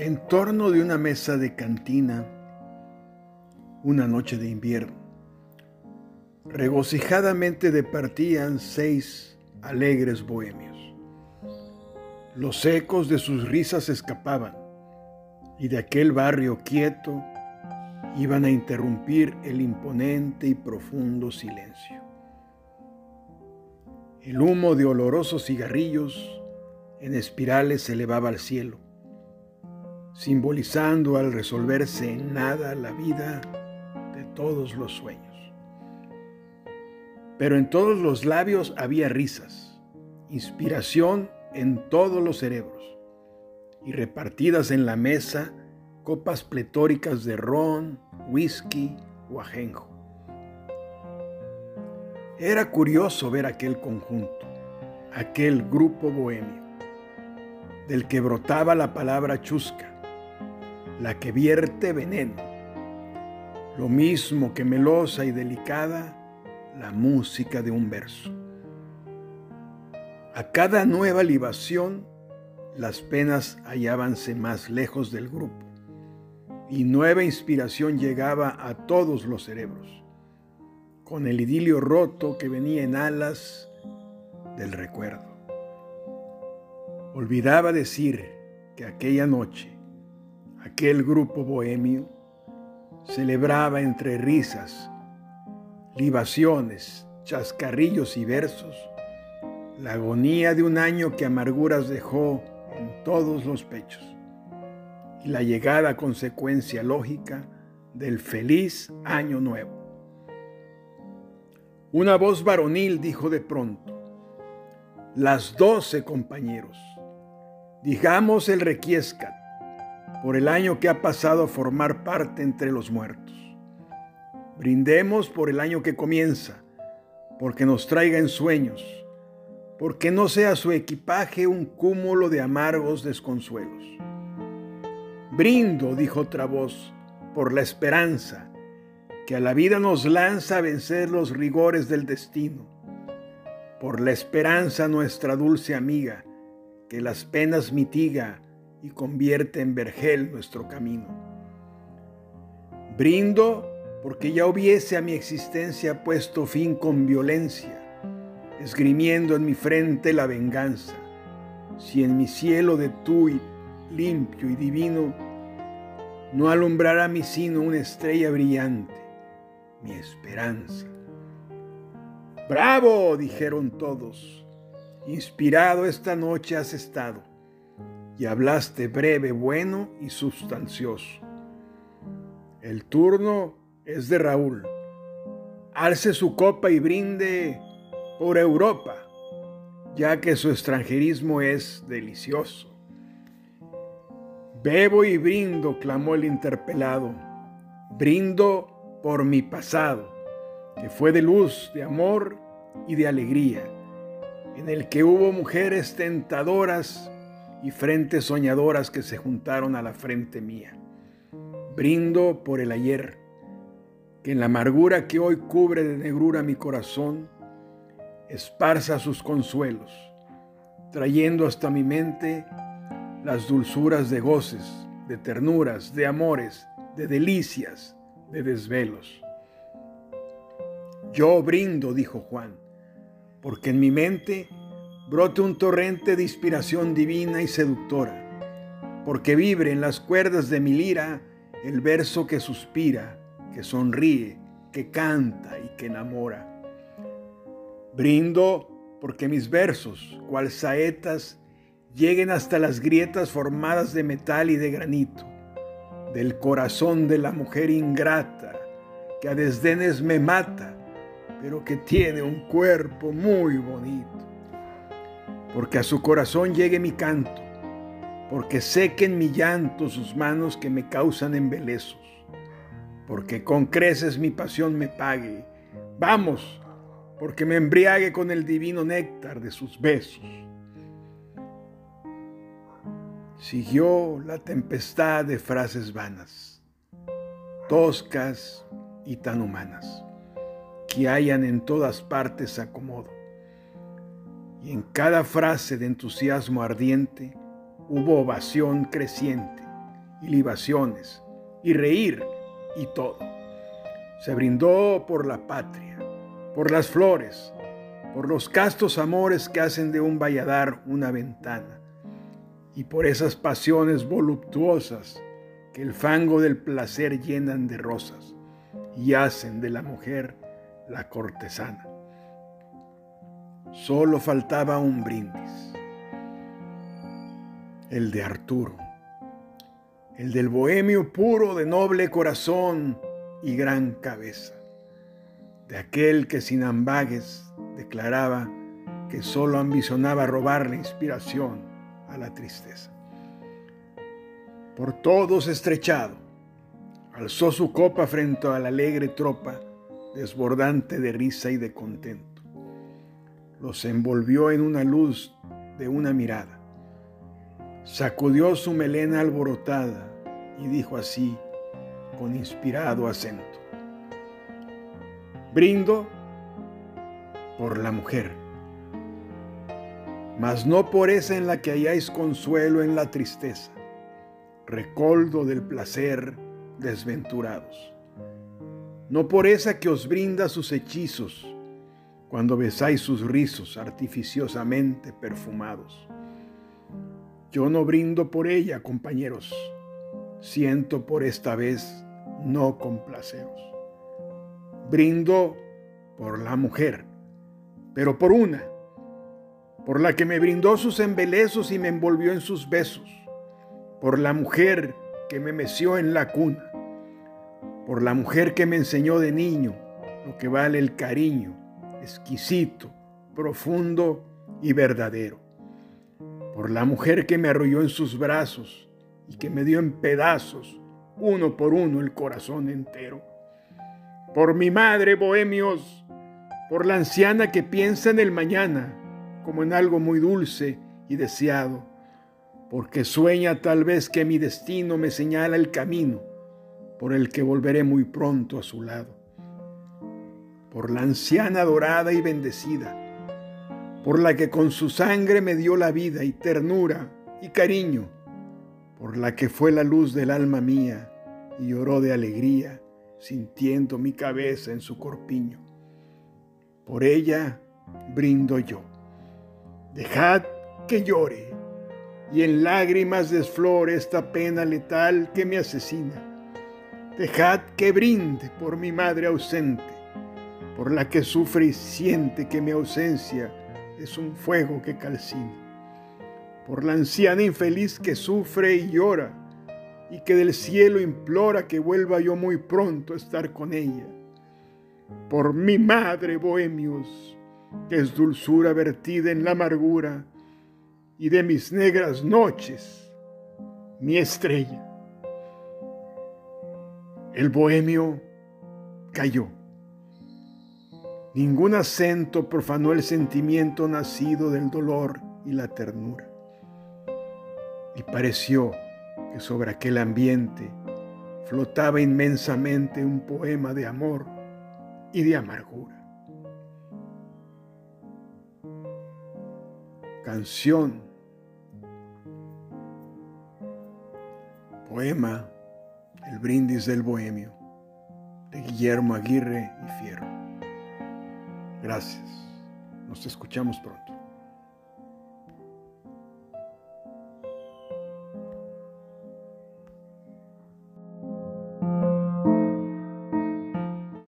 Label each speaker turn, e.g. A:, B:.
A: En torno de una mesa de cantina, una noche de invierno, regocijadamente departían seis alegres bohemios. Los ecos de sus risas escapaban y de aquel barrio quieto iban a interrumpir el imponente y profundo silencio. El humo de olorosos cigarrillos en espirales se elevaba al cielo simbolizando al resolverse en nada la vida de todos los sueños. Pero en todos los labios había risas, inspiración en todos los cerebros, y repartidas en la mesa copas pletóricas de ron, whisky o ajenjo. Era curioso ver aquel conjunto, aquel grupo bohemio, del que brotaba la palabra chusca, la que vierte veneno. Lo mismo que melosa y delicada la música de un verso. A cada nueva libación, las penas hallábanse más lejos del grupo y nueva inspiración llegaba a todos los cerebros, con el idilio roto que venía en alas del recuerdo. Olvidaba decir que aquella noche Aquel grupo bohemio celebraba entre risas, libaciones, chascarrillos y versos la agonía de un año que amarguras dejó en todos los pechos y la llegada consecuencia lógica del feliz año nuevo. Una voz varonil dijo de pronto, las doce compañeros, digamos el requiescat, por el año que ha pasado a formar parte entre los muertos. Brindemos por el año que comienza, porque nos traiga en sueños, porque no sea su equipaje un cúmulo de amargos desconsuelos. Brindo, dijo otra voz, por la esperanza que a la vida nos lanza a vencer los rigores del destino, por la esperanza nuestra dulce amiga, que las penas mitiga, y convierte en vergel nuestro camino. Brindo porque ya hubiese a mi existencia puesto fin con violencia, esgrimiendo en mi frente la venganza, si en mi cielo de tú limpio y divino no alumbrará mi sino una estrella brillante, mi esperanza. ¡Bravo! dijeron todos. Inspirado esta noche has estado y hablaste breve, bueno y sustancioso. El turno es de Raúl. Alce su copa y brinde por Europa, ya que su extranjerismo es delicioso. Bebo y brindo, clamó el interpelado. Brindo por mi pasado, que fue de luz, de amor y de alegría, en el que hubo mujeres tentadoras y frentes soñadoras que se juntaron a la frente mía. Brindo por el ayer, que en la amargura que hoy cubre de negrura mi corazón, esparza sus consuelos, trayendo hasta mi mente las dulzuras de goces, de ternuras, de amores, de delicias, de desvelos. Yo brindo, dijo Juan, porque en mi mente brote un torrente de inspiración divina y seductora, porque vibre en las cuerdas de mi lira el verso que suspira, que sonríe, que canta y que enamora. Brindo porque mis versos, cual saetas, lleguen hasta las grietas formadas de metal y de granito, del corazón de la mujer ingrata, que a desdenes me mata, pero que tiene un cuerpo muy bonito porque a su corazón llegue mi canto, porque sequen mi llanto sus manos que me causan embelezos, porque con creces mi pasión me pague. Vamos, porque me embriague con el divino néctar de sus besos. Siguió la tempestad de frases vanas, toscas y tan humanas, que hayan en todas partes acomodo y en cada frase de entusiasmo ardiente hubo ovación creciente, y libaciones, y reír y todo. Se brindó por la patria, por las flores, por los castos amores que hacen de un valladar una ventana, y por esas pasiones voluptuosas que el fango del placer llenan de rosas y hacen de la mujer la cortesana. Solo faltaba un brindis, el de Arturo, el del bohemio puro de noble corazón y gran cabeza, de aquel que sin ambagues declaraba que solo ambicionaba robar la inspiración a la tristeza. Por todos estrechado, alzó su copa frente a la alegre tropa, desbordante de risa y de contento. Los envolvió en una luz de una mirada. Sacudió su melena alborotada y dijo así, con inspirado acento. Brindo por la mujer, mas no por esa en la que halláis consuelo en la tristeza, recoldo del placer desventurados. No por esa que os brinda sus hechizos cuando besáis sus rizos artificiosamente perfumados. Yo no brindo por ella, compañeros. Siento por esta vez no complaceros. Brindo por la mujer, pero por una, por la que me brindó sus embelezos y me envolvió en sus besos, por la mujer que me meció en la cuna, por la mujer que me enseñó de niño lo que vale el cariño, exquisito, profundo y verdadero, por la mujer que me arrolló en sus brazos y que me dio en pedazos, uno por uno, el corazón entero, por mi madre, bohemios, por la anciana que piensa en el mañana como en algo muy dulce y deseado, porque sueña tal vez que mi destino me señala el camino por el que volveré muy pronto a su lado. Por la anciana dorada y bendecida, por la que con su sangre me dio la vida y ternura y cariño, por la que fue la luz del alma mía y lloró de alegría, sintiendo mi cabeza en su corpiño. Por ella brindo yo. Dejad que llore y en lágrimas desflore esta pena letal que me asesina. Dejad que brinde por mi madre ausente, por la que sufre y siente que mi ausencia es un fuego que calcina, por la anciana infeliz que sufre y llora y que del cielo implora que vuelva yo muy pronto a estar con ella, por mi madre, bohemios, que es dulzura vertida en la amargura, y de mis negras noches, mi estrella. El bohemio cayó. Ningún acento profanó el sentimiento nacido del dolor y la ternura. Y pareció que sobre aquel ambiente flotaba inmensamente un poema de amor y de amargura. Canción Poema El brindis del bohemio de Guillermo Aguirre y Fierro. Gracias. Nos escuchamos pronto.